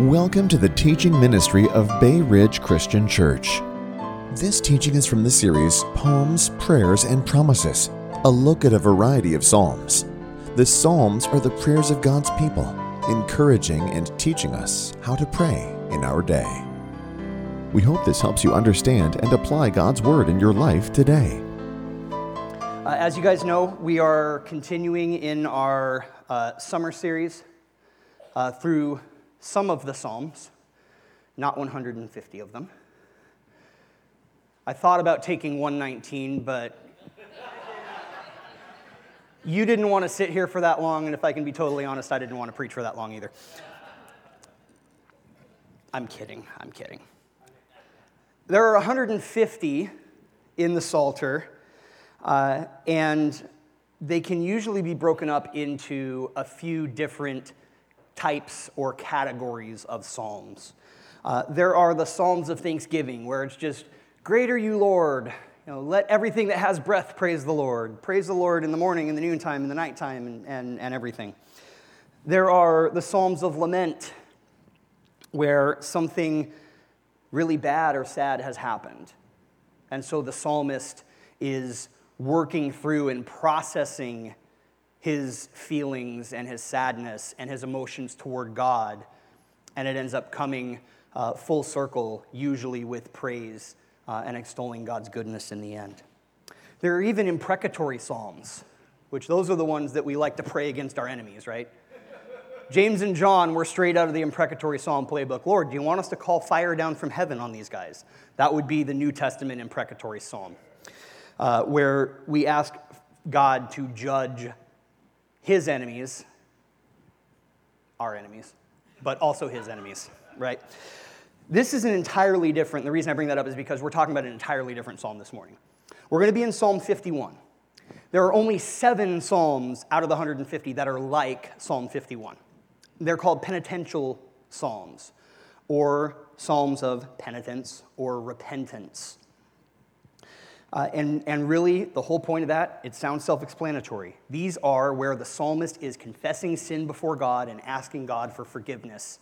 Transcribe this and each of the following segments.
Welcome to the teaching ministry of Bay Ridge Christian Church. This teaching is from the series Poems, Prayers, and Promises, a look at a variety of Psalms. The Psalms are the prayers of God's people, encouraging and teaching us how to pray in our day. We hope this helps you understand and apply God's Word in your life today. Uh, as you guys know, we are continuing in our uh, summer series uh, through some of the Psalms, not 150 of them. I thought about taking 119, but you didn't want to sit here for that long, and if I can be totally honest, I didn't want to preach for that long either. I'm kidding, I'm kidding. There are 150 in the Psalter, uh, and they can usually be broken up into a few different types or categories of psalms. Uh, there are the psalms of thanksgiving, where it's just, Great are you, Lord. You know, let everything that has breath praise the Lord. Praise the Lord in the morning, in the noontime, in the nighttime, and, and, and everything. There are the psalms of lament, where something really bad or sad has happened. And so the psalmist is working through and processing his feelings and his sadness and his emotions toward God. And it ends up coming uh, full circle, usually with praise uh, and extolling God's goodness in the end. There are even imprecatory psalms, which those are the ones that we like to pray against our enemies, right? James and John were straight out of the imprecatory psalm playbook. Lord, do you want us to call fire down from heaven on these guys? That would be the New Testament imprecatory psalm, uh, where we ask God to judge his enemies, our enemies, but also his enemies, right? This is an entirely different, the reason I bring that up is because we're talking about an entirely different psalm this morning. We're going to be in Psalm 51. There are only seven psalms out of the 150 that are like Psalm 51. They're called penitential psalms, or psalms of penitence or repentance. Uh, and, and really, the whole point of that, it sounds self explanatory. These are where the psalmist is confessing sin before God and asking God for forgiveness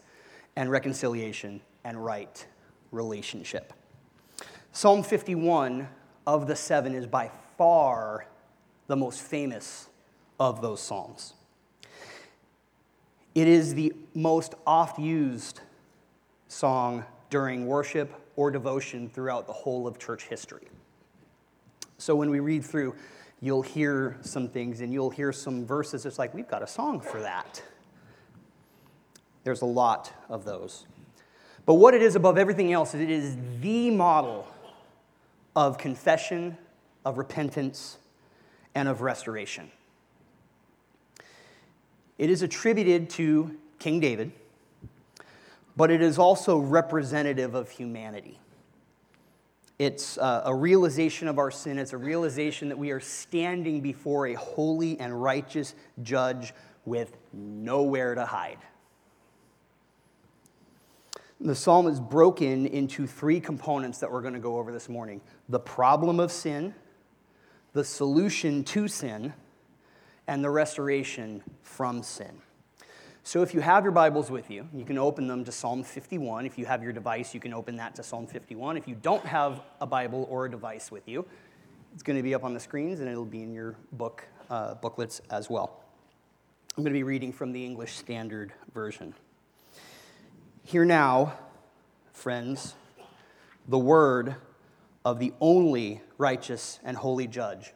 and reconciliation and right relationship. Psalm 51 of the seven is by far the most famous of those psalms. It is the most oft used song during worship or devotion throughout the whole of church history. So when we read through, you'll hear some things and you'll hear some verses. It's like, we've got a song for that. There's a lot of those. But what it is above everything else is it is the model of confession, of repentance, and of restoration. It is attributed to King David, but it is also representative of humanity. It's uh, a realization of our sin. It's a realization that we are standing before a holy and righteous judge with nowhere to hide. The psalm is broken into three components that we're going to go over this morning the problem of sin, the solution to sin, and the restoration from sin. So if you have your Bibles with you, you can open them to Psalm 51. If you have your device, you can open that to Psalm 51. If you don't have a Bible or a device with you, it's going to be up on the screens and it'll be in your book uh, booklets as well. I'm going to be reading from the English Standard Version. Hear now, friends, the word of the only righteous and holy judge,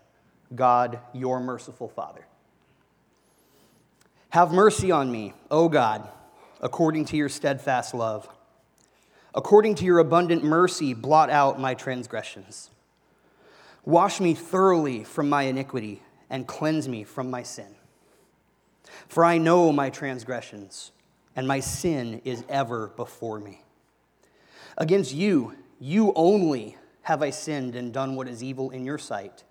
God, your merciful Father. Have mercy on me, O God, according to your steadfast love. According to your abundant mercy, blot out my transgressions. Wash me thoroughly from my iniquity and cleanse me from my sin. For I know my transgressions, and my sin is ever before me. Against you, you only have I sinned and done what is evil in your sight,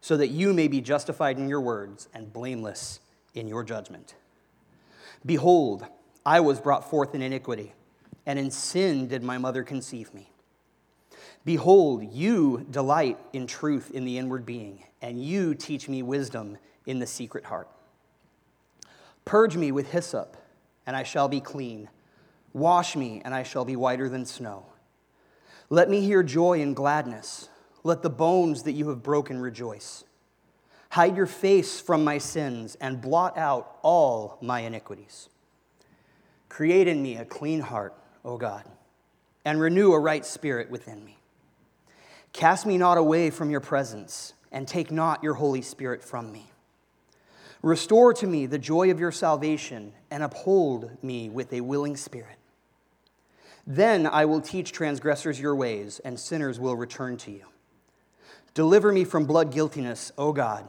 so that you may be justified in your words and blameless in your judgment. Behold, I was brought forth in iniquity, and in sin did my mother conceive me. Behold, you delight in truth in the inward being, and you teach me wisdom in the secret heart. Purge me with hyssop, and I shall be clean. Wash me, and I shall be whiter than snow. Let me hear joy and gladness. Let the bones that you have broken rejoice. Hide your face from my sins and blot out all my iniquities. Create in me a clean heart, O God, and renew a right spirit within me. Cast me not away from your presence, and take not your Holy Spirit from me. Restore to me the joy of your salvation, and uphold me with a willing spirit. Then I will teach transgressors your ways, and sinners will return to you. Deliver me from blood guiltiness, O God,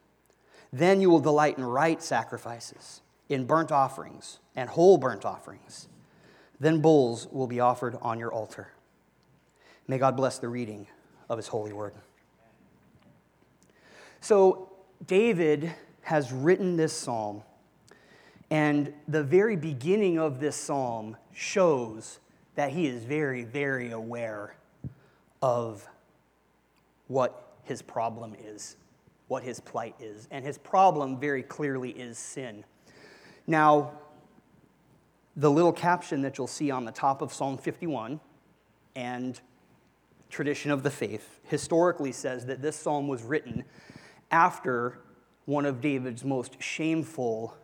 Then you will delight in right sacrifices, in burnt offerings and whole burnt offerings. Then bulls will be offered on your altar. May God bless the reading of his holy word. So, David has written this psalm and the very beginning of this psalm shows that he is very, very aware of what his problem is, what his plight is. And his problem very clearly is sin. Now, the little caption that you'll see on the top of Psalm 51 and tradition of the faith historically says that this psalm was written after one of David's most shameful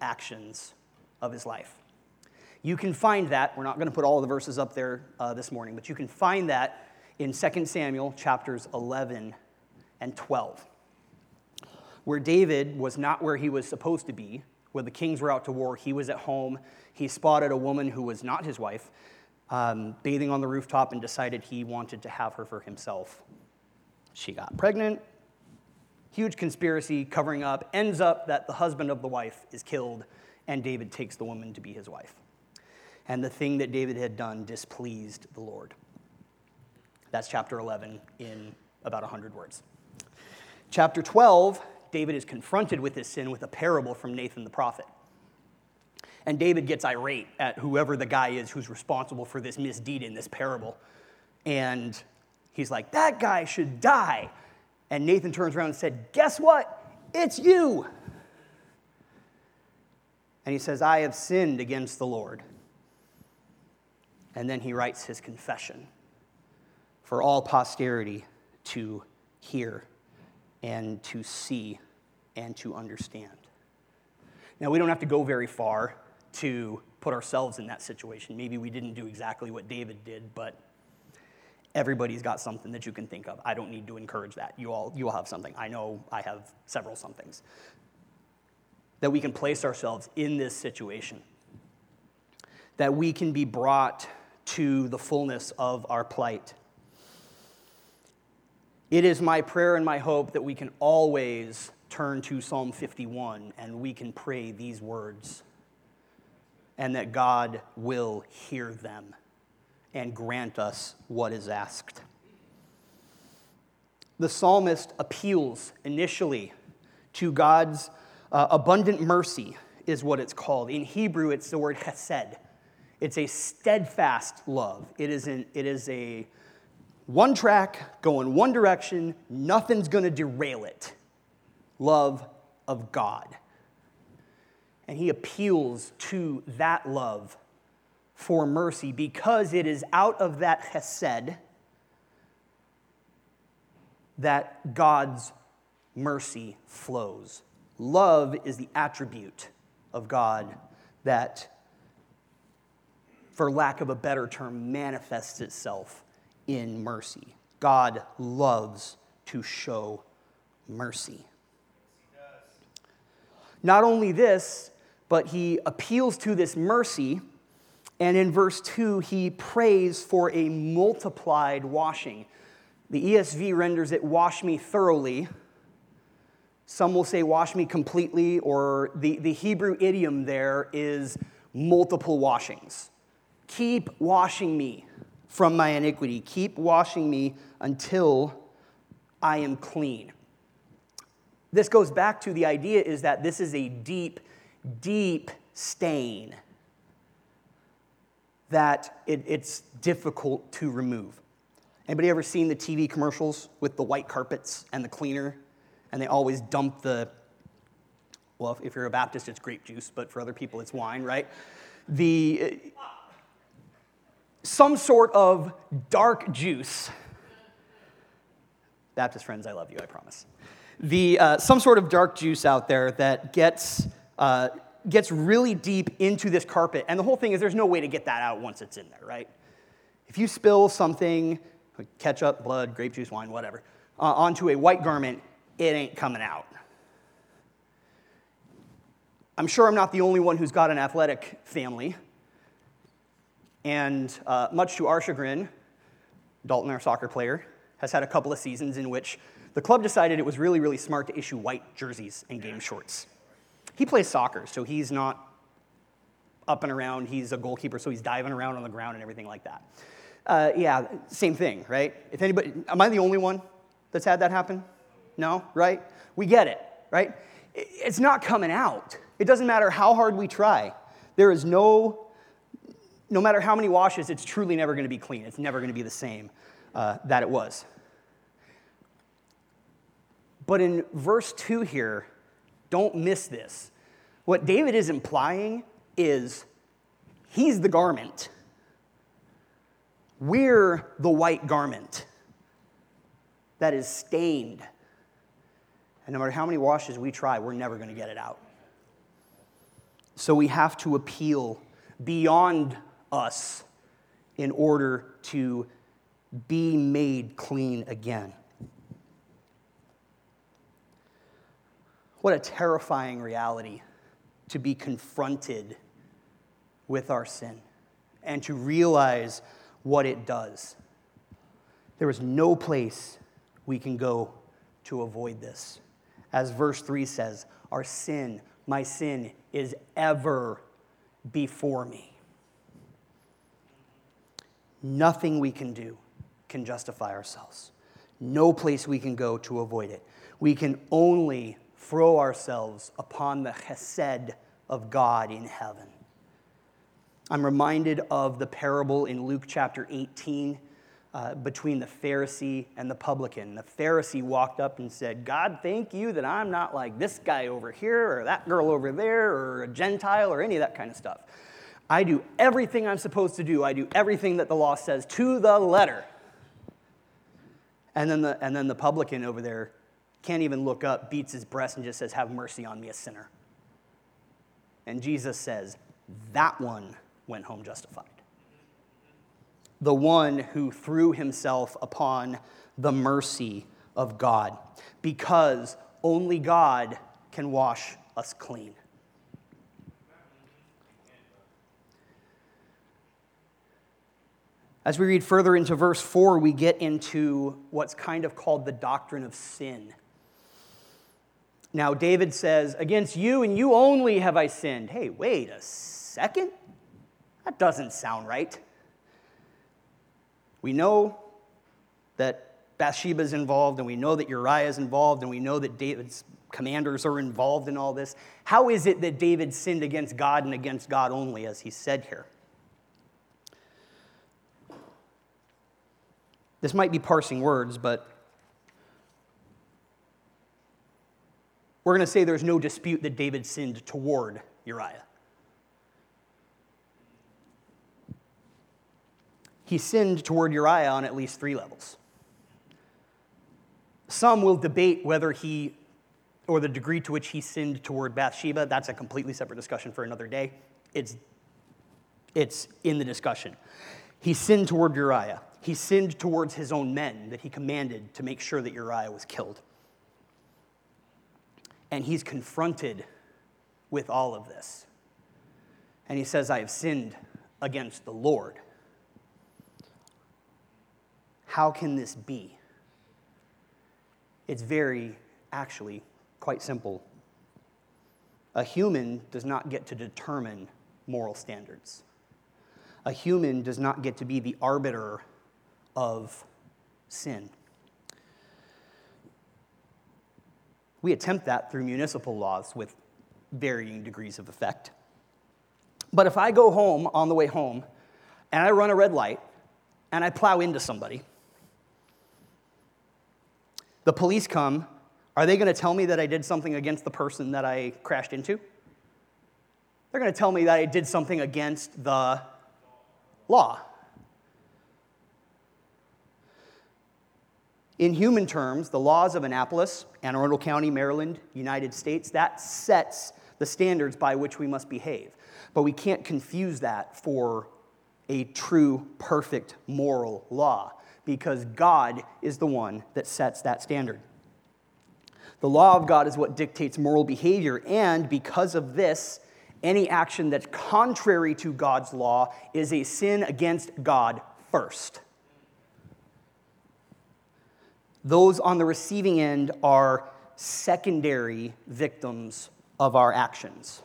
actions of his life. You can find that, we're not going to put all the verses up there uh, this morning, but you can find that in 2 Samuel chapters 11 and 12, where David was not where he was supposed to be, where the kings were out to war. He was at home. He spotted a woman who was not his wife um, bathing on the rooftop and decided he wanted to have her for himself. She got pregnant, huge conspiracy covering up, ends up that the husband of the wife is killed, and David takes the woman to be his wife. And the thing that David had done displeased the Lord. That's chapter 11 in about 100 words. Chapter 12, David is confronted with his sin with a parable from Nathan the prophet. And David gets irate at whoever the guy is who's responsible for this misdeed in this parable. And he's like, that guy should die. And Nathan turns around and said, Guess what? It's you. And he says, I have sinned against the Lord. And then he writes his confession for all posterity to hear and to see and to understand. Now, we don't have to go very far to put ourselves in that situation. Maybe we didn't do exactly what David did, but everybody's got something that you can think of. I don't need to encourage that. You all, you all have something. I know I have several somethings. That we can place ourselves in this situation. That we can be brought to the fullness of our plight. It is my prayer and my hope that we can always turn to Psalm 51 and we can pray these words and that God will hear them and grant us what is asked. The psalmist appeals initially to God's uh, abundant mercy, is what it's called. In Hebrew, it's the word hesed. It's a steadfast love. It is, an, it is a one track, going one direction, nothing's going to derail it. Love of God. And he appeals to that love for mercy because it is out of that chesed that God's mercy flows. Love is the attribute of God that, for lack of a better term, manifests itself in mercy. God loves to show mercy. Not only this, but he appeals to this mercy and in verse 2, he prays for a multiplied washing. The ESV renders it, wash me thoroughly. Some will say, wash me completely, or the, the Hebrew idiom there is multiple washings. Keep washing me from my iniquity. Keep washing me until I am clean. This goes back to the idea is that this is a deep, deep stain that it, it's difficult to remove. Anybody ever seen the TV commercials with the white carpets and the cleaner? And they always dump the, well, if you're a Baptist, it's grape juice, but for other people, it's wine, right? The, some sort of dark juice. Baptist friends, I love you, I promise. The, uh, some sort of dark juice out there that gets, uh, gets really deep into this carpet. And the whole thing is there's no way to get that out once it's in there, right? If you spill something, ketchup, blood, grape juice, wine, whatever, uh, onto a white garment, it ain't coming out. I'm sure I'm not the only one who's got an athletic family. And uh, much to our chagrin, Dalton, our soccer player, has had a couple of seasons in which the club decided it was really, really smart to issue white jerseys and game shorts. He plays soccer, so he's not up and around. He's a goalkeeper, so he's diving around on the ground and everything like that. Uh, yeah, same thing, right? If anybody, am I the only one that's had that happen? No, right? We get it, right? It's not coming out. It doesn't matter how hard we try. There is no, no matter how many washes, it's truly never going to be clean. It's never going to be the same uh, that it was. But in verse 2 here, don't miss this. What David is implying is he's the garment. We're the white garment that is stained. And no matter how many washes we try, we're never going to get it out. So we have to appeal beyond us in order to be made clean again. What a terrifying reality to be confronted with our sin and to realize what it does. There is no place we can go to avoid this. As verse 3 says, our sin, my sin, is ever before me. Nothing we can do can justify ourselves. No place we can go to avoid it. We can only throw ourselves upon the chesed of God in heaven. I'm reminded of the parable in Luke chapter 18 uh, between the Pharisee and the publican. The Pharisee walked up and said, God, thank you that I'm not like this guy over here or that girl over there or a Gentile or any of that kind of stuff. I do everything I'm supposed to do, I do everything that the law says to the letter. And then the, and then the publican over there can't even look up, beats his breast, and just says, Have mercy on me, a sinner. And Jesus says, That one went home justified. The one who threw himself upon the mercy of God, because only God can wash us clean. As we read further into verse 4, we get into what's kind of called the doctrine of sin. Now, David says, Against you and you only have I sinned. Hey, wait a second. That doesn't sound right. We know that Bathsheba is involved, and we know that Uriah is involved, and we know that David's commanders are involved in all this. How is it that David sinned against God and against God only, as he said here? This might be parsing words, but we're going to say there's no dispute that David sinned toward Uriah. he sinned toward Uriah on at least three levels. Some will debate whether he, or the degree to which he sinned toward Bathsheba. That's a completely separate discussion for another day. It's, it's in the discussion. He sinned toward Uriah. He sinned towards his own men that he commanded to make sure that Uriah was killed. And he's confronted with all of this. And he says, I have sinned against the Lord. How can this be? It's very, actually, quite simple. A human does not get to determine moral standards. a human does not get to be the arbiter of sin. We attempt that through municipal laws with varying degrees of effect. But if I go home on the way home and I run a red light and I plow into somebody, the police come, are they going to tell me that I did something against the person that I crashed into? They're going to tell me that I did something against the law. In human terms, the laws of Annapolis, Anne Arundel County, Maryland, United States, that sets the standards by which we must behave. But we can't confuse that for a true, perfect moral law because God is the one that sets that standard. The law of God is what dictates moral behavior, and because of this, any action that's contrary to God's law is a sin against God first. Those on the receiving end are secondary victims of our actions.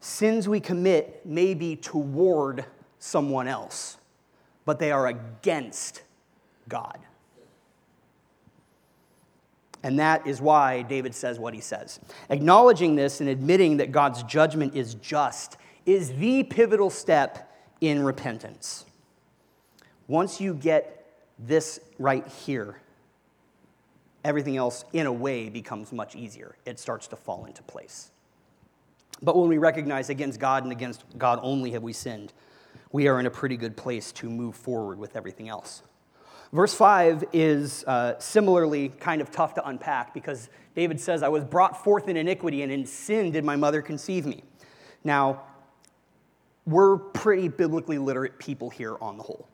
Sins we commit may be toward someone else, but they are against God. And that is why David says what he says. Acknowledging this and admitting that God's judgment is just is the pivotal step in repentance. Once you get this right here, everything else, in a way, becomes much easier. It starts to fall into place. But when we recognize against God and against God only have we sinned, we are in a pretty good place to move forward with everything else. Verse 5 is uh, similarly kind of tough to unpack because David says, I was brought forth in iniquity, and in sin did my mother conceive me. Now, we're pretty biblically literate people here on the whole.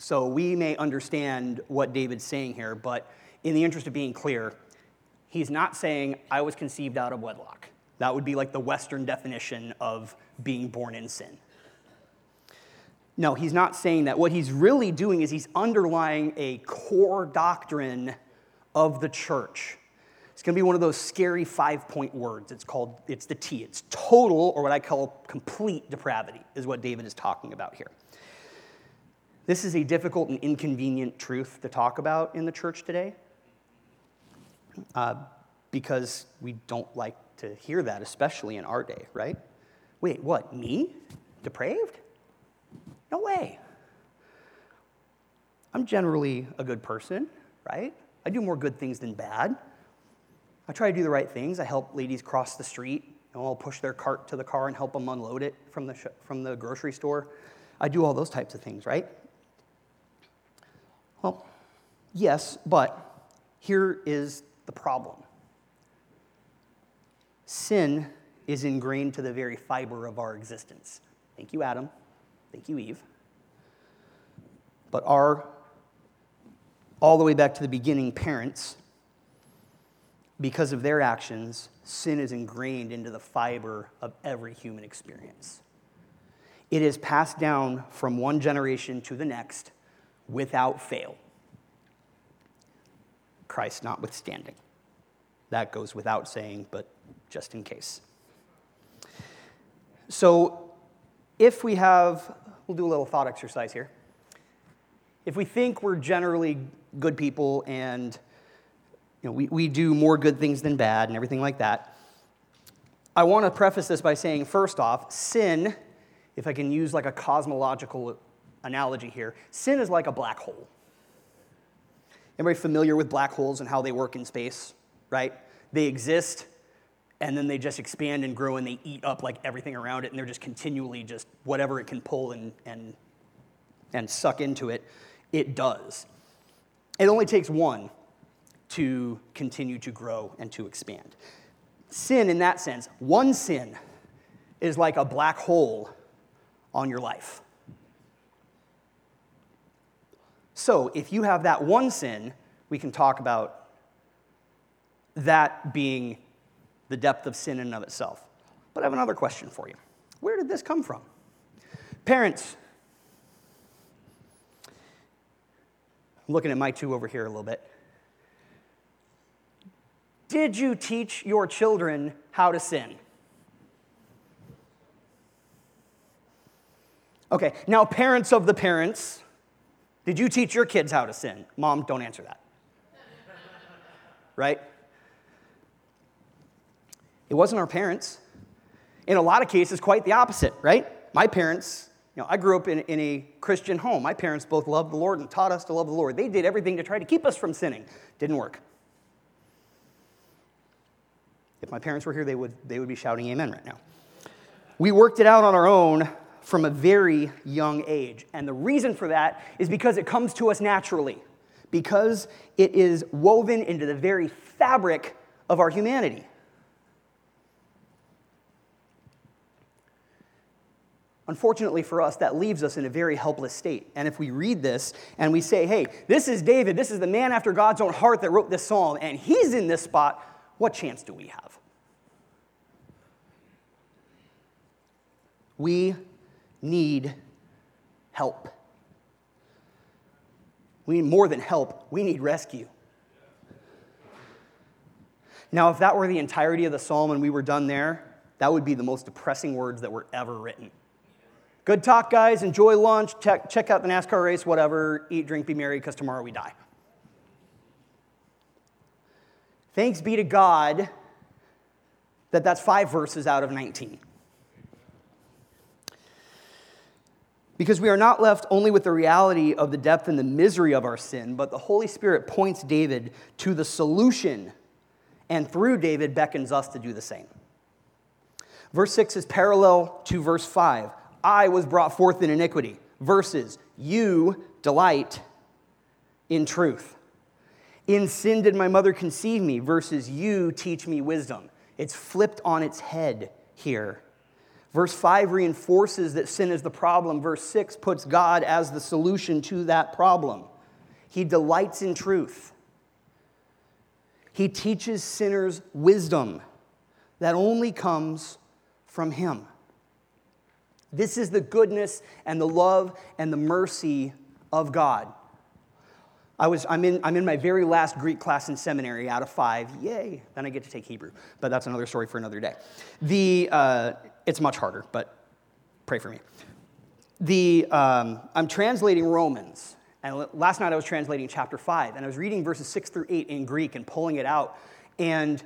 So we may understand what David's saying here, but in the interest of being clear, he's not saying, I was conceived out of wedlock. That would be like the Western definition of being born in sin. No, he's not saying that. What he's really doing is he's underlying a core doctrine of the church. It's going to be one of those scary five point words. It's called, it's the T. It's total, or what I call complete depravity, is what David is talking about here. This is a difficult and inconvenient truth to talk about in the church today uh, because we don't like to hear that, especially in our day, right? Wait, what? Me? Depraved? No way. I'm generally a good person, right? I do more good things than bad. I try to do the right things. I help ladies cross the street. Know, I'll push their cart to the car and help them unload it from the, sh- from the grocery store. I do all those types of things, right? Well, yes, but here is the problem sin is ingrained to the very fiber of our existence. Thank you, Adam. Thank you, Eve. But our, all the way back to the beginning, parents, because of their actions, sin is ingrained into the fiber of every human experience. It is passed down from one generation to the next without fail. Christ notwithstanding. That goes without saying, but just in case. So, if we have We'll do a little thought exercise here. If we think we're generally good people and you know, we, we do more good things than bad and everything like that, I want to preface this by saying, first off, sin, if I can use like a cosmological analogy here, sin is like a black hole. Anybody familiar with black holes and how they work in space, right? They exist and then they just expand and grow and they eat up like everything around it and they're just continually just whatever it can pull and, and, and suck into it it does it only takes one to continue to grow and to expand sin in that sense one sin is like a black hole on your life so if you have that one sin we can talk about that being the depth of sin in and of itself. But I have another question for you. Where did this come from? Parents, I'm looking at my two over here a little bit. Did you teach your children how to sin? Okay, now, parents of the parents, did you teach your kids how to sin? Mom, don't answer that. right? It wasn't our parents. In a lot of cases, quite the opposite, right? My parents, you know, I grew up in, in a Christian home. My parents both loved the Lord and taught us to love the Lord. They did everything to try to keep us from sinning. Didn't work. If my parents were here, they would, they would be shouting amen right now. We worked it out on our own from a very young age. And the reason for that is because it comes to us naturally, because it is woven into the very fabric of our humanity. Unfortunately for us, that leaves us in a very helpless state. And if we read this and we say, hey, this is David, this is the man after God's own heart that wrote this psalm, and he's in this spot, what chance do we have? We need help. We need more than help, we need rescue. Now, if that were the entirety of the psalm and we were done there, that would be the most depressing words that were ever written. Good talk, guys. Enjoy lunch. Check, check out the NASCAR race, whatever. Eat, drink, be merry, because tomorrow we die. Thanks be to God that that's five verses out of 19. Because we are not left only with the reality of the depth and the misery of our sin, but the Holy Spirit points David to the solution, and through David beckons us to do the same. Verse 6 is parallel to verse 5. I was brought forth in iniquity, versus you delight in truth. In sin did my mother conceive me, versus you teach me wisdom. It's flipped on its head here. Verse 5 reinforces that sin is the problem. Verse 6 puts God as the solution to that problem. He delights in truth. He teaches sinners wisdom that only comes from Him. This is the goodness and the love and the mercy of God. I was, I'm, in, I'm in my very last Greek class in seminary out of five. Yay. Then I get to take Hebrew. But that's another story for another day. The, uh, it's much harder, but pray for me. The, um, I'm translating Romans. And last night I was translating chapter 5. And I was reading verses 6 through 8 in Greek and pulling it out. And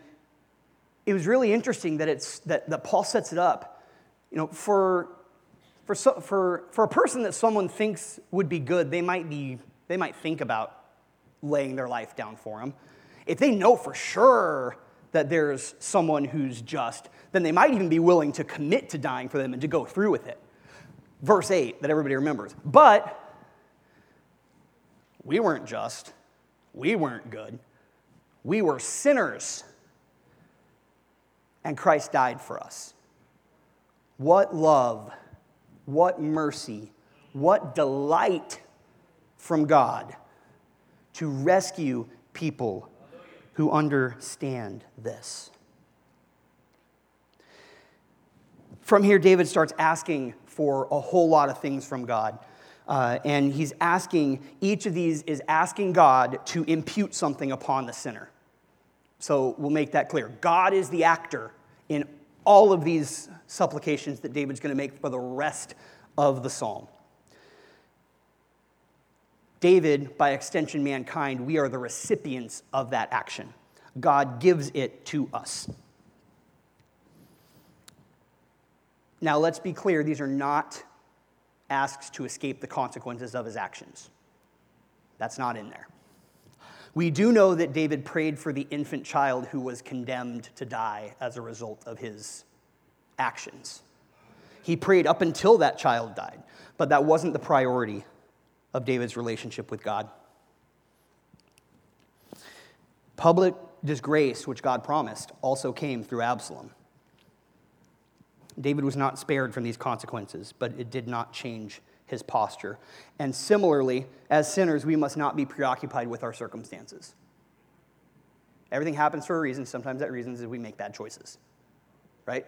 it was really interesting that, it's, that, that Paul sets it up. You know, for for, so, for, for a person that someone thinks would be good, they might, be, they might think about laying their life down for him. If they know for sure that there's someone who's just, then they might even be willing to commit to dying for them and to go through with it. Verse 8 that everybody remembers. But we weren't just, we weren't good, we were sinners, and Christ died for us. What love what mercy, what delight from God to rescue people who understand this. From here, David starts asking for a whole lot of things from God. Uh, and he's asking, each of these is asking God to impute something upon the sinner. So we'll make that clear. God is the actor in all of these supplications that David's going to make for the rest of the psalm. David, by extension, mankind, we are the recipients of that action. God gives it to us. Now, let's be clear these are not asks to escape the consequences of his actions. That's not in there. We do know that David prayed for the infant child who was condemned to die as a result of his actions. He prayed up until that child died, but that wasn't the priority of David's relationship with God. Public disgrace, which God promised, also came through Absalom. David was not spared from these consequences, but it did not change his posture. And similarly, as sinners, we must not be preoccupied with our circumstances. Everything happens for a reason. Sometimes that reason is we make bad choices, right?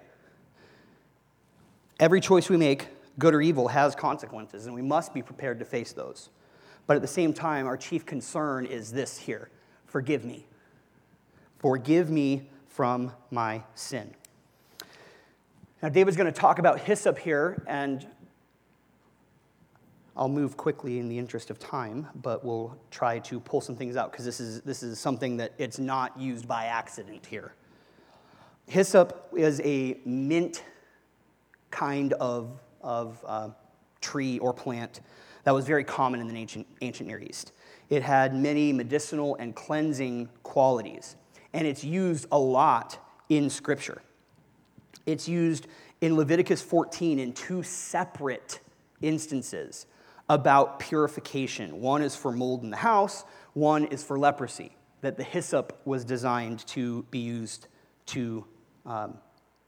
Every choice we make, good or evil, has consequences, and we must be prepared to face those. But at the same time, our chief concern is this here forgive me. Forgive me from my sin. Now, David's going to talk about hyssop here, and I'll move quickly in the interest of time, but we'll try to pull some things out because this is, this is something that it's not used by accident here. Hyssop is a mint kind of, of uh, tree or plant that was very common in the ancient, ancient Near East. It had many medicinal and cleansing qualities, and it's used a lot in Scripture. It's used in Leviticus 14 in two separate instances about purification. One is for mold in the house, one is for leprosy, that the hyssop was designed to be used to, um,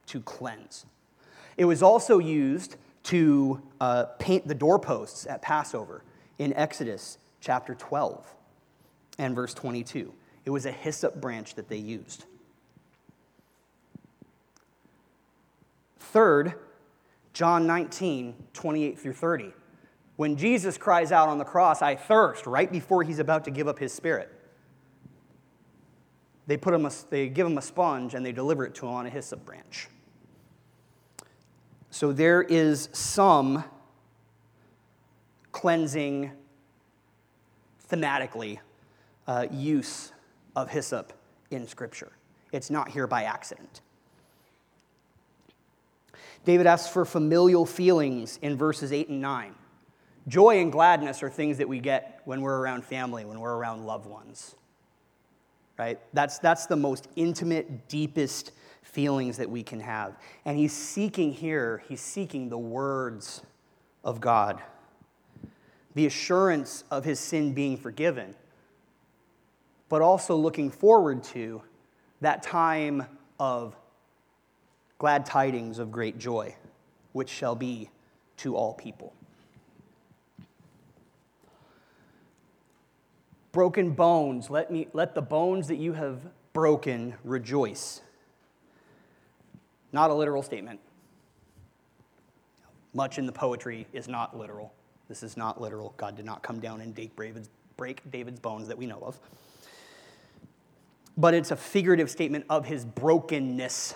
to cleanse. It was also used to uh, paint the doorposts at Passover in Exodus chapter 12 and verse 22. It was a hyssop branch that they used. Third, John 19, 28 through 30. When Jesus cries out on the cross, I thirst, right before he's about to give up his spirit, they, put him a, they give him a sponge and they deliver it to him on a hyssop branch. So there is some cleansing, thematically, uh, use of hyssop in Scripture. It's not here by accident. David asks for familial feelings in verses 8 and 9. Joy and gladness are things that we get when we're around family, when we're around loved ones. Right? That's, that's the most intimate, deepest feelings that we can have. And he's seeking here, he's seeking the words of God, the assurance of his sin being forgiven, but also looking forward to that time of glad tidings of great joy, which shall be to all people. Broken bones, let, me, let the bones that you have broken rejoice. Not a literal statement. Much in the poetry is not literal. This is not literal. God did not come down and break David's bones that we know of. But it's a figurative statement of his brokenness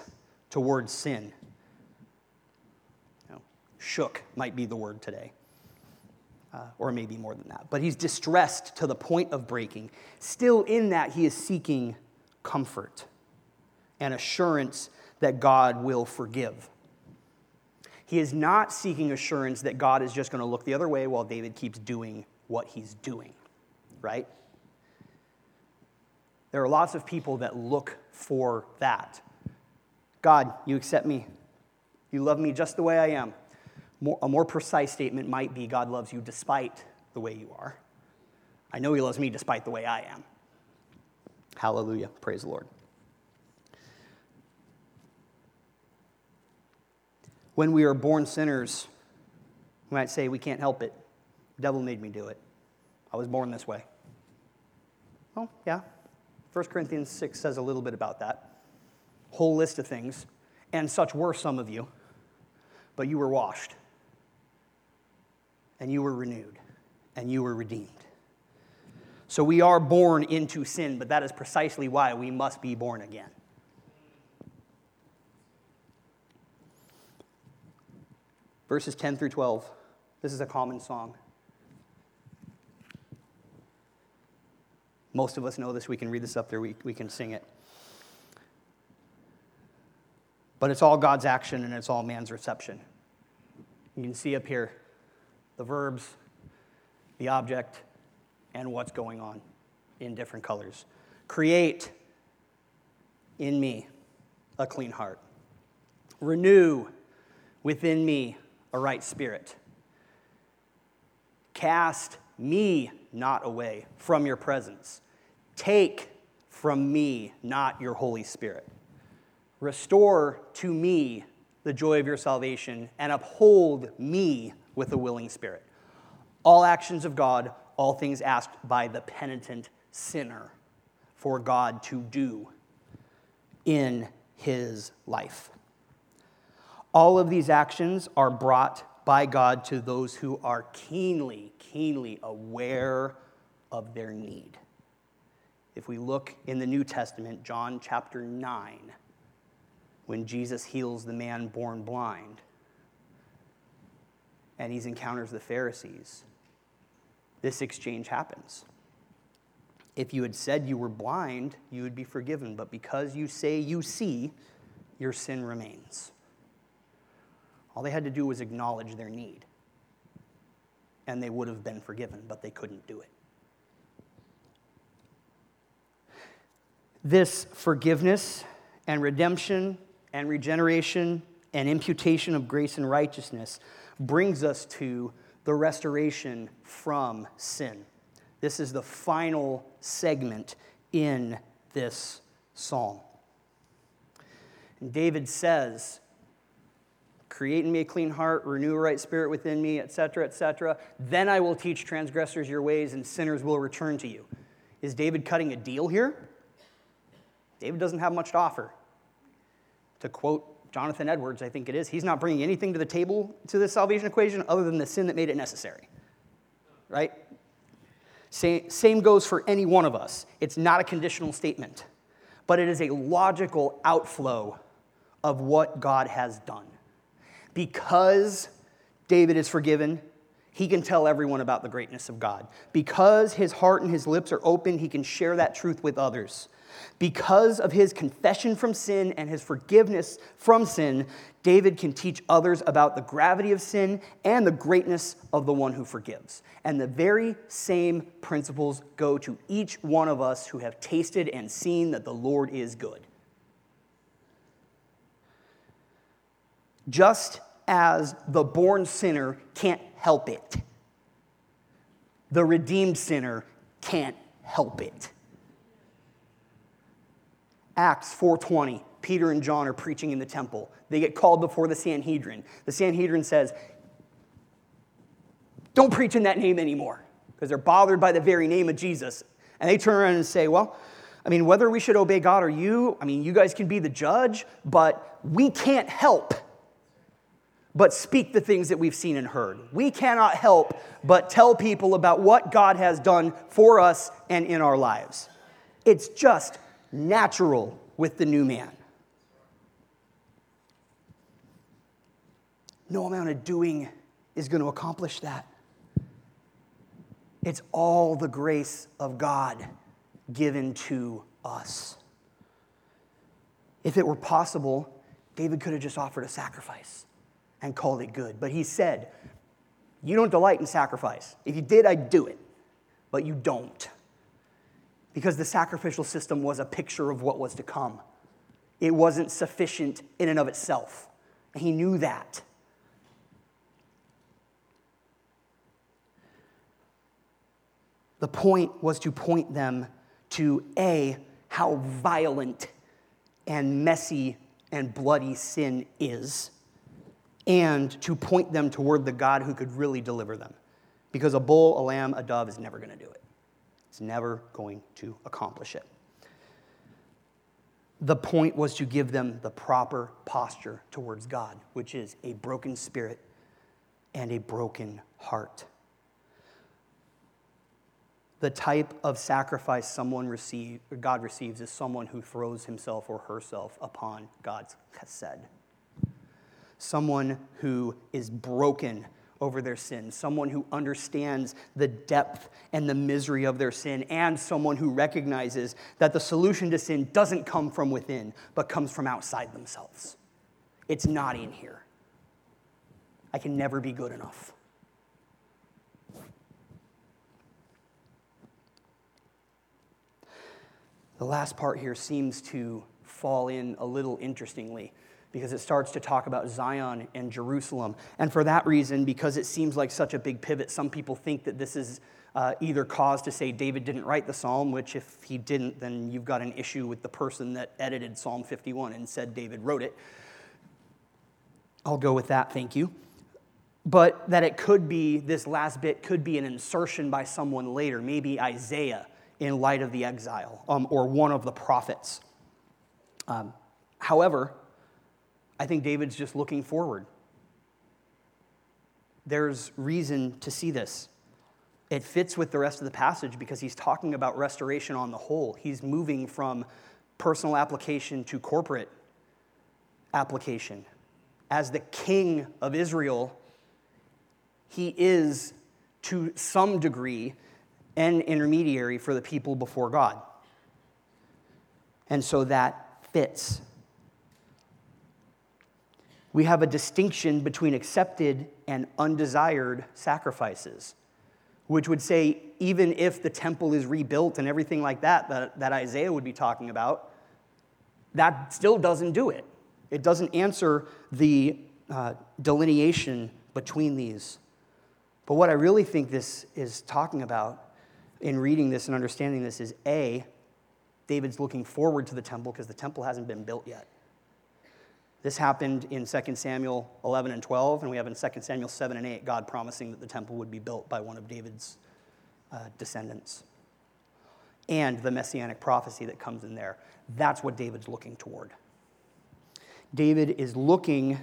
towards sin. You know, shook might be the word today, uh, or maybe more than that. But he's distressed to the point of breaking. Still, in that, he is seeking comfort and assurance that God will forgive. He is not seeking assurance that God is just going to look the other way while David keeps doing what he's doing, right? There are lots of people that look for that. God, you accept me. You love me just the way I am. More, a more precise statement might be God loves you despite the way you are. I know He loves me despite the way I am. Hallelujah. Praise the Lord. When we are born sinners, we might say we can't help it. The devil made me do it. I was born this way. Oh, yeah. 1 Corinthians 6 says a little bit about that whole list of things, and such were some of you, but you were washed, and you were renewed, and you were redeemed. So we are born into sin, but that is precisely why we must be born again. Verses 10 through 12. This is a common song. Most of us know this. We can read this up there, we, we can sing it. But it's all God's action and it's all man's reception. You can see up here the verbs, the object, and what's going on in different colors. Create in me a clean heart. Renew within me a right spirit. Cast me not away from your presence. Take from me not your Holy Spirit. Restore to me the joy of your salvation and uphold me with a willing spirit. All actions of God, all things asked by the penitent sinner for God to do in his life. All of these actions are brought by God to those who are keenly, keenly aware of their need. If we look in the New Testament, John chapter 9, when Jesus heals the man born blind and he encounters the Pharisees. this exchange happens. If you had said you were blind, you would be forgiven, but because you say you see, your sin remains. All they had to do was acknowledge their need, and they would have been forgiven, but they couldn't do it. This forgiveness and redemption and regeneration and imputation of grace and righteousness brings us to the restoration from sin. This is the final segment in this psalm. And David says, Create in me a clean heart, renew a right spirit within me, etc., etc. Then I will teach transgressors your ways, and sinners will return to you. Is David cutting a deal here? David doesn't have much to offer. To quote Jonathan Edwards, I think it is, he's not bringing anything to the table to the salvation equation other than the sin that made it necessary. Right? Same goes for any one of us. It's not a conditional statement, but it is a logical outflow of what God has done. Because David is forgiven, he can tell everyone about the greatness of God. Because his heart and his lips are open, he can share that truth with others. Because of his confession from sin and his forgiveness from sin, David can teach others about the gravity of sin and the greatness of the one who forgives. And the very same principles go to each one of us who have tasted and seen that the Lord is good. just as the born sinner can't help it, the redeemed sinner can't help it. Acts 4:20, Peter and John are preaching in the temple. They get called before the Sanhedrin. The Sanhedrin says, "Don't preach in that name anymore," because they're bothered by the very name of Jesus. And they turn around and say, "Well, I mean, whether we should obey God or you, I mean, you guys can be the judge, but we can't help but speak the things that we've seen and heard. We cannot help but tell people about what God has done for us and in our lives. It's just natural with the new man. No amount of doing is going to accomplish that. It's all the grace of God given to us. If it were possible, David could have just offered a sacrifice and called it good. But he said, You don't delight in sacrifice. If you did, I'd do it. But you don't. Because the sacrificial system was a picture of what was to come. It wasn't sufficient in and of itself. He knew that. The point was to point them to A, how violent and messy and bloody sin is and to point them toward the God who could really deliver them. Because a bull, a lamb, a dove is never going to do it, it's never going to accomplish it. The point was to give them the proper posture towards God, which is a broken spirit and a broken heart. The type of sacrifice someone receive, God receives is someone who throws himself or herself upon God's chesed someone who is broken over their sin, someone who understands the depth and the misery of their sin, and someone who recognizes that the solution to sin doesn't come from within, but comes from outside themselves. It's not in here. I can never be good enough. The last part here seems to fall in a little interestingly because it starts to talk about Zion and Jerusalem. And for that reason, because it seems like such a big pivot, some people think that this is uh, either cause to say David didn't write the psalm, which if he didn't, then you've got an issue with the person that edited Psalm 51 and said David wrote it. I'll go with that, thank you. But that it could be, this last bit could be an insertion by someone later, maybe Isaiah in light of the exile, um, or one of the prophets. Um, however, I think David's just looking forward. There's reason to see this. It fits with the rest of the passage because he's talking about restoration on the whole. He's moving from personal application to corporate application. As the king of Israel, he is to some degree, an intermediary for the people before God. And so that fits. We have a distinction between accepted and undesired sacrifices, which would say, even if the temple is rebuilt and everything like that, that, that Isaiah would be talking about, that still doesn't do it. It doesn't answer the uh, delineation between these. But what I really think this is talking about in reading this and understanding this is A, David's looking forward to the temple because the temple hasn't been built yet. This happened in 2 Samuel 11 and 12, and we have in 2 Samuel 7 and 8 God promising that the temple would be built by one of David's uh, descendants. And the messianic prophecy that comes in there. That's what David's looking toward. David is looking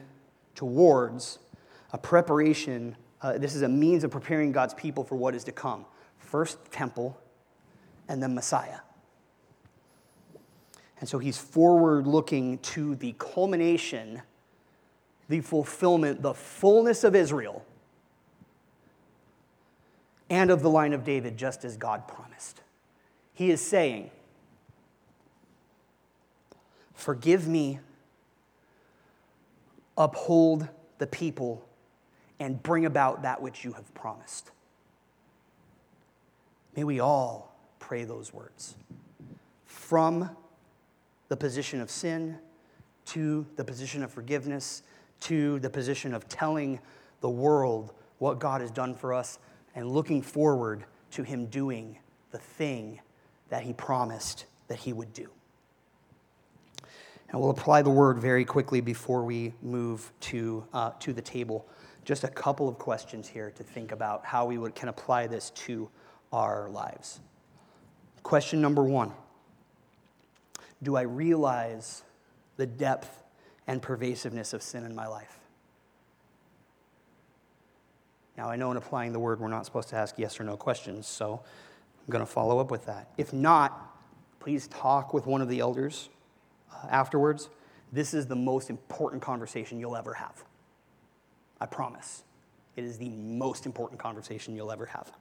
towards a preparation. Uh, this is a means of preparing God's people for what is to come. First, temple, and then Messiah. And so he's forward looking to the culmination, the fulfillment, the fullness of Israel and of the line of David, just as God promised. He is saying, Forgive me, uphold the people, and bring about that which you have promised. May we all pray those words from the position of sin to the position of forgiveness to the position of telling the world what God has done for us and looking forward to Him doing the thing that He promised that He would do. And we'll apply the word very quickly before we move to, uh, to the table. Just a couple of questions here to think about how we would, can apply this to our lives. Question number one Do I realize the depth and pervasiveness of sin in my life? Now, I know in applying the word, we're not supposed to ask yes or no questions, so I'm going to follow up with that. If not, please talk with one of the elders uh, afterwards. This is the most important conversation you'll ever have. I promise. It is the most important conversation you'll ever have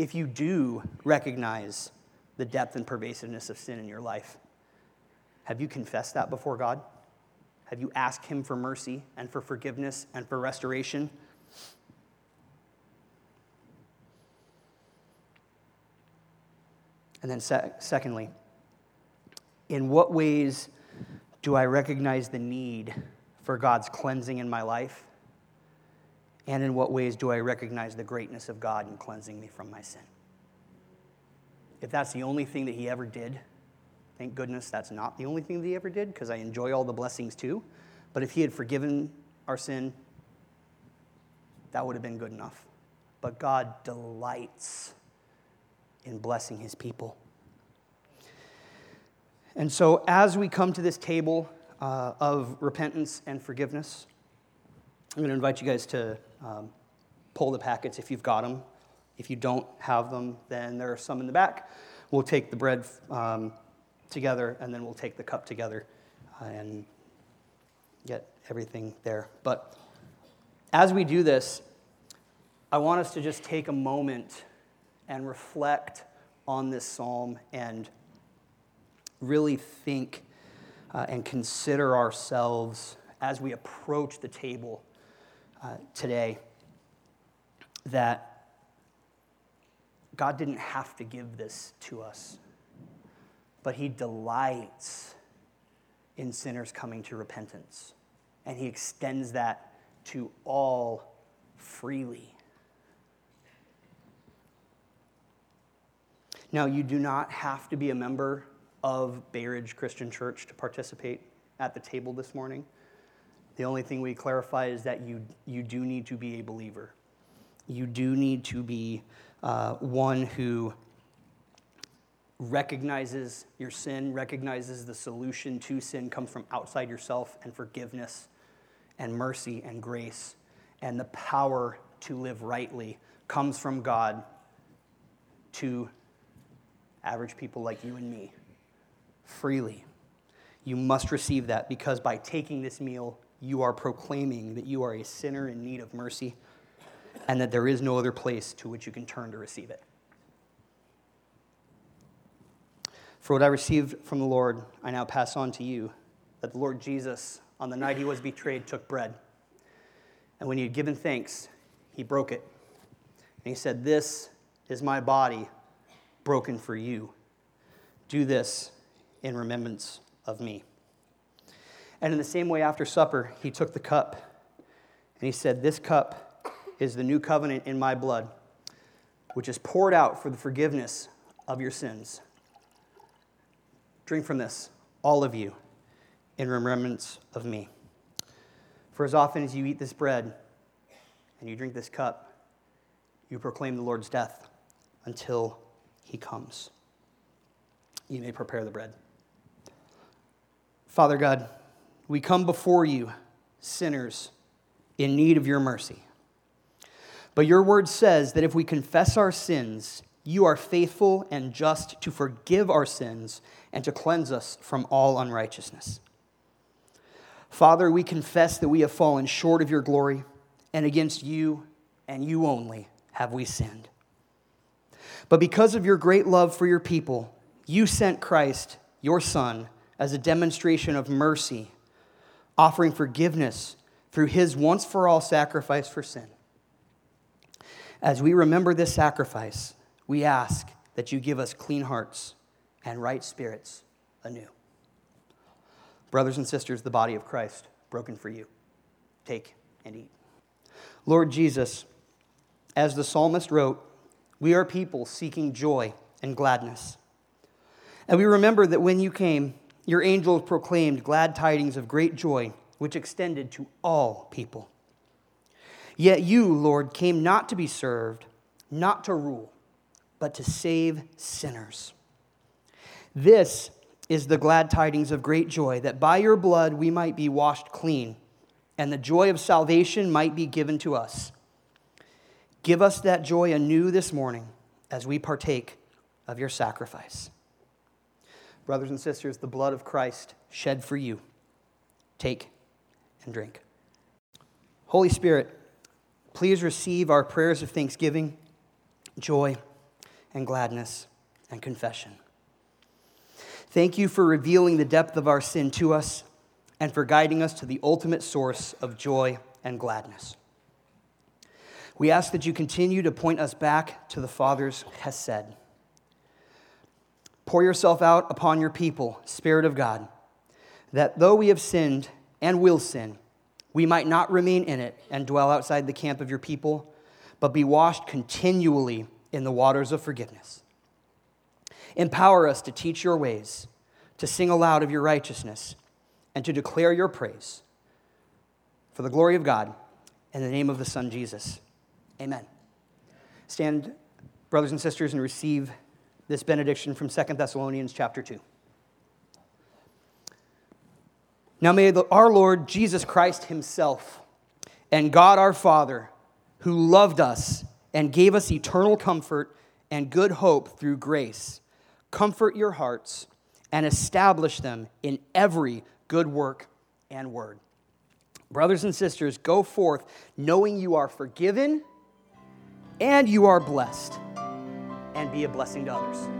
if you do recognize the depth and pervasiveness of sin in your life, have you confessed that before God? Have you asked Him for mercy and for forgiveness and for restoration? And then, secondly, in what ways do I recognize the need for God's cleansing in my life? And in what ways do I recognize the greatness of God in cleansing me from my sin? If that's the only thing that he ever did, thank goodness that's not the only thing that he ever did, because I enjoy all the blessings too. But if he had forgiven our sin, that would have been good enough. But God delights in blessing his people. And so, as we come to this table uh, of repentance and forgiveness, I'm going to invite you guys to um, pull the packets if you've got them. If you don't have them, then there are some in the back. We'll take the bread um, together and then we'll take the cup together uh, and get everything there. But as we do this, I want us to just take a moment and reflect on this psalm and really think uh, and consider ourselves as we approach the table uh, today that God didn't have to give this to us, but He delights in sinners coming to repentance. And He extends that to all freely. Now, you do not have to be a member of Bay Ridge Christian Church to participate at the table this morning. The only thing we clarify is that you, you do need to be a believer. You do need to be uh, one who recognizes your sin, recognizes the solution to sin comes from outside yourself, and forgiveness and mercy and grace, and the power to live rightly comes from God to average people like you and me freely. You must receive that because by taking this meal, you are proclaiming that you are a sinner in need of mercy and that there is no other place to which you can turn to receive it. For what I received from the Lord, I now pass on to you that the Lord Jesus, on the night he was betrayed, took bread. And when he had given thanks, he broke it. And he said, This is my body broken for you. Do this in remembrance of me. And in the same way, after supper, he took the cup and he said, This cup is the new covenant in my blood, which is poured out for the forgiveness of your sins. Drink from this, all of you, in remembrance of me. For as often as you eat this bread and you drink this cup, you proclaim the Lord's death until he comes. You may prepare the bread. Father God, we come before you, sinners, in need of your mercy. But your word says that if we confess our sins, you are faithful and just to forgive our sins and to cleanse us from all unrighteousness. Father, we confess that we have fallen short of your glory, and against you and you only have we sinned. But because of your great love for your people, you sent Christ, your Son, as a demonstration of mercy, offering forgiveness through his once for all sacrifice for sin. As we remember this sacrifice, we ask that you give us clean hearts and right spirits anew. Brothers and sisters, the body of Christ, broken for you. Take and eat. Lord Jesus, as the psalmist wrote, we are people seeking joy and gladness. And we remember that when you came, your angels proclaimed glad tidings of great joy, which extended to all people. Yet you, Lord, came not to be served, not to rule, but to save sinners. This is the glad tidings of great joy, that by your blood we might be washed clean, and the joy of salvation might be given to us. Give us that joy anew this morning as we partake of your sacrifice. Brothers and sisters, the blood of Christ shed for you. Take and drink. Holy Spirit, please receive our prayers of thanksgiving, joy, and gladness and confession. Thank you for revealing the depth of our sin to us and for guiding us to the ultimate source of joy and gladness. We ask that you continue to point us back to the Father's Hesed. Pour yourself out upon your people, Spirit of God, that though we have sinned and will sin, we might not remain in it and dwell outside the camp of your people, but be washed continually in the waters of forgiveness. Empower us to teach your ways, to sing aloud of your righteousness, and to declare your praise. For the glory of God, in the name of the Son Jesus. Amen. Stand, brothers and sisters, and receive this benediction from 2 Thessalonians chapter 2. Now may the, our Lord Jesus Christ Himself and God our Father, who loved us and gave us eternal comfort and good hope through grace, comfort your hearts, and establish them in every good work and word. Brothers and sisters, go forth knowing you are forgiven and you are blessed, and be a blessing to others.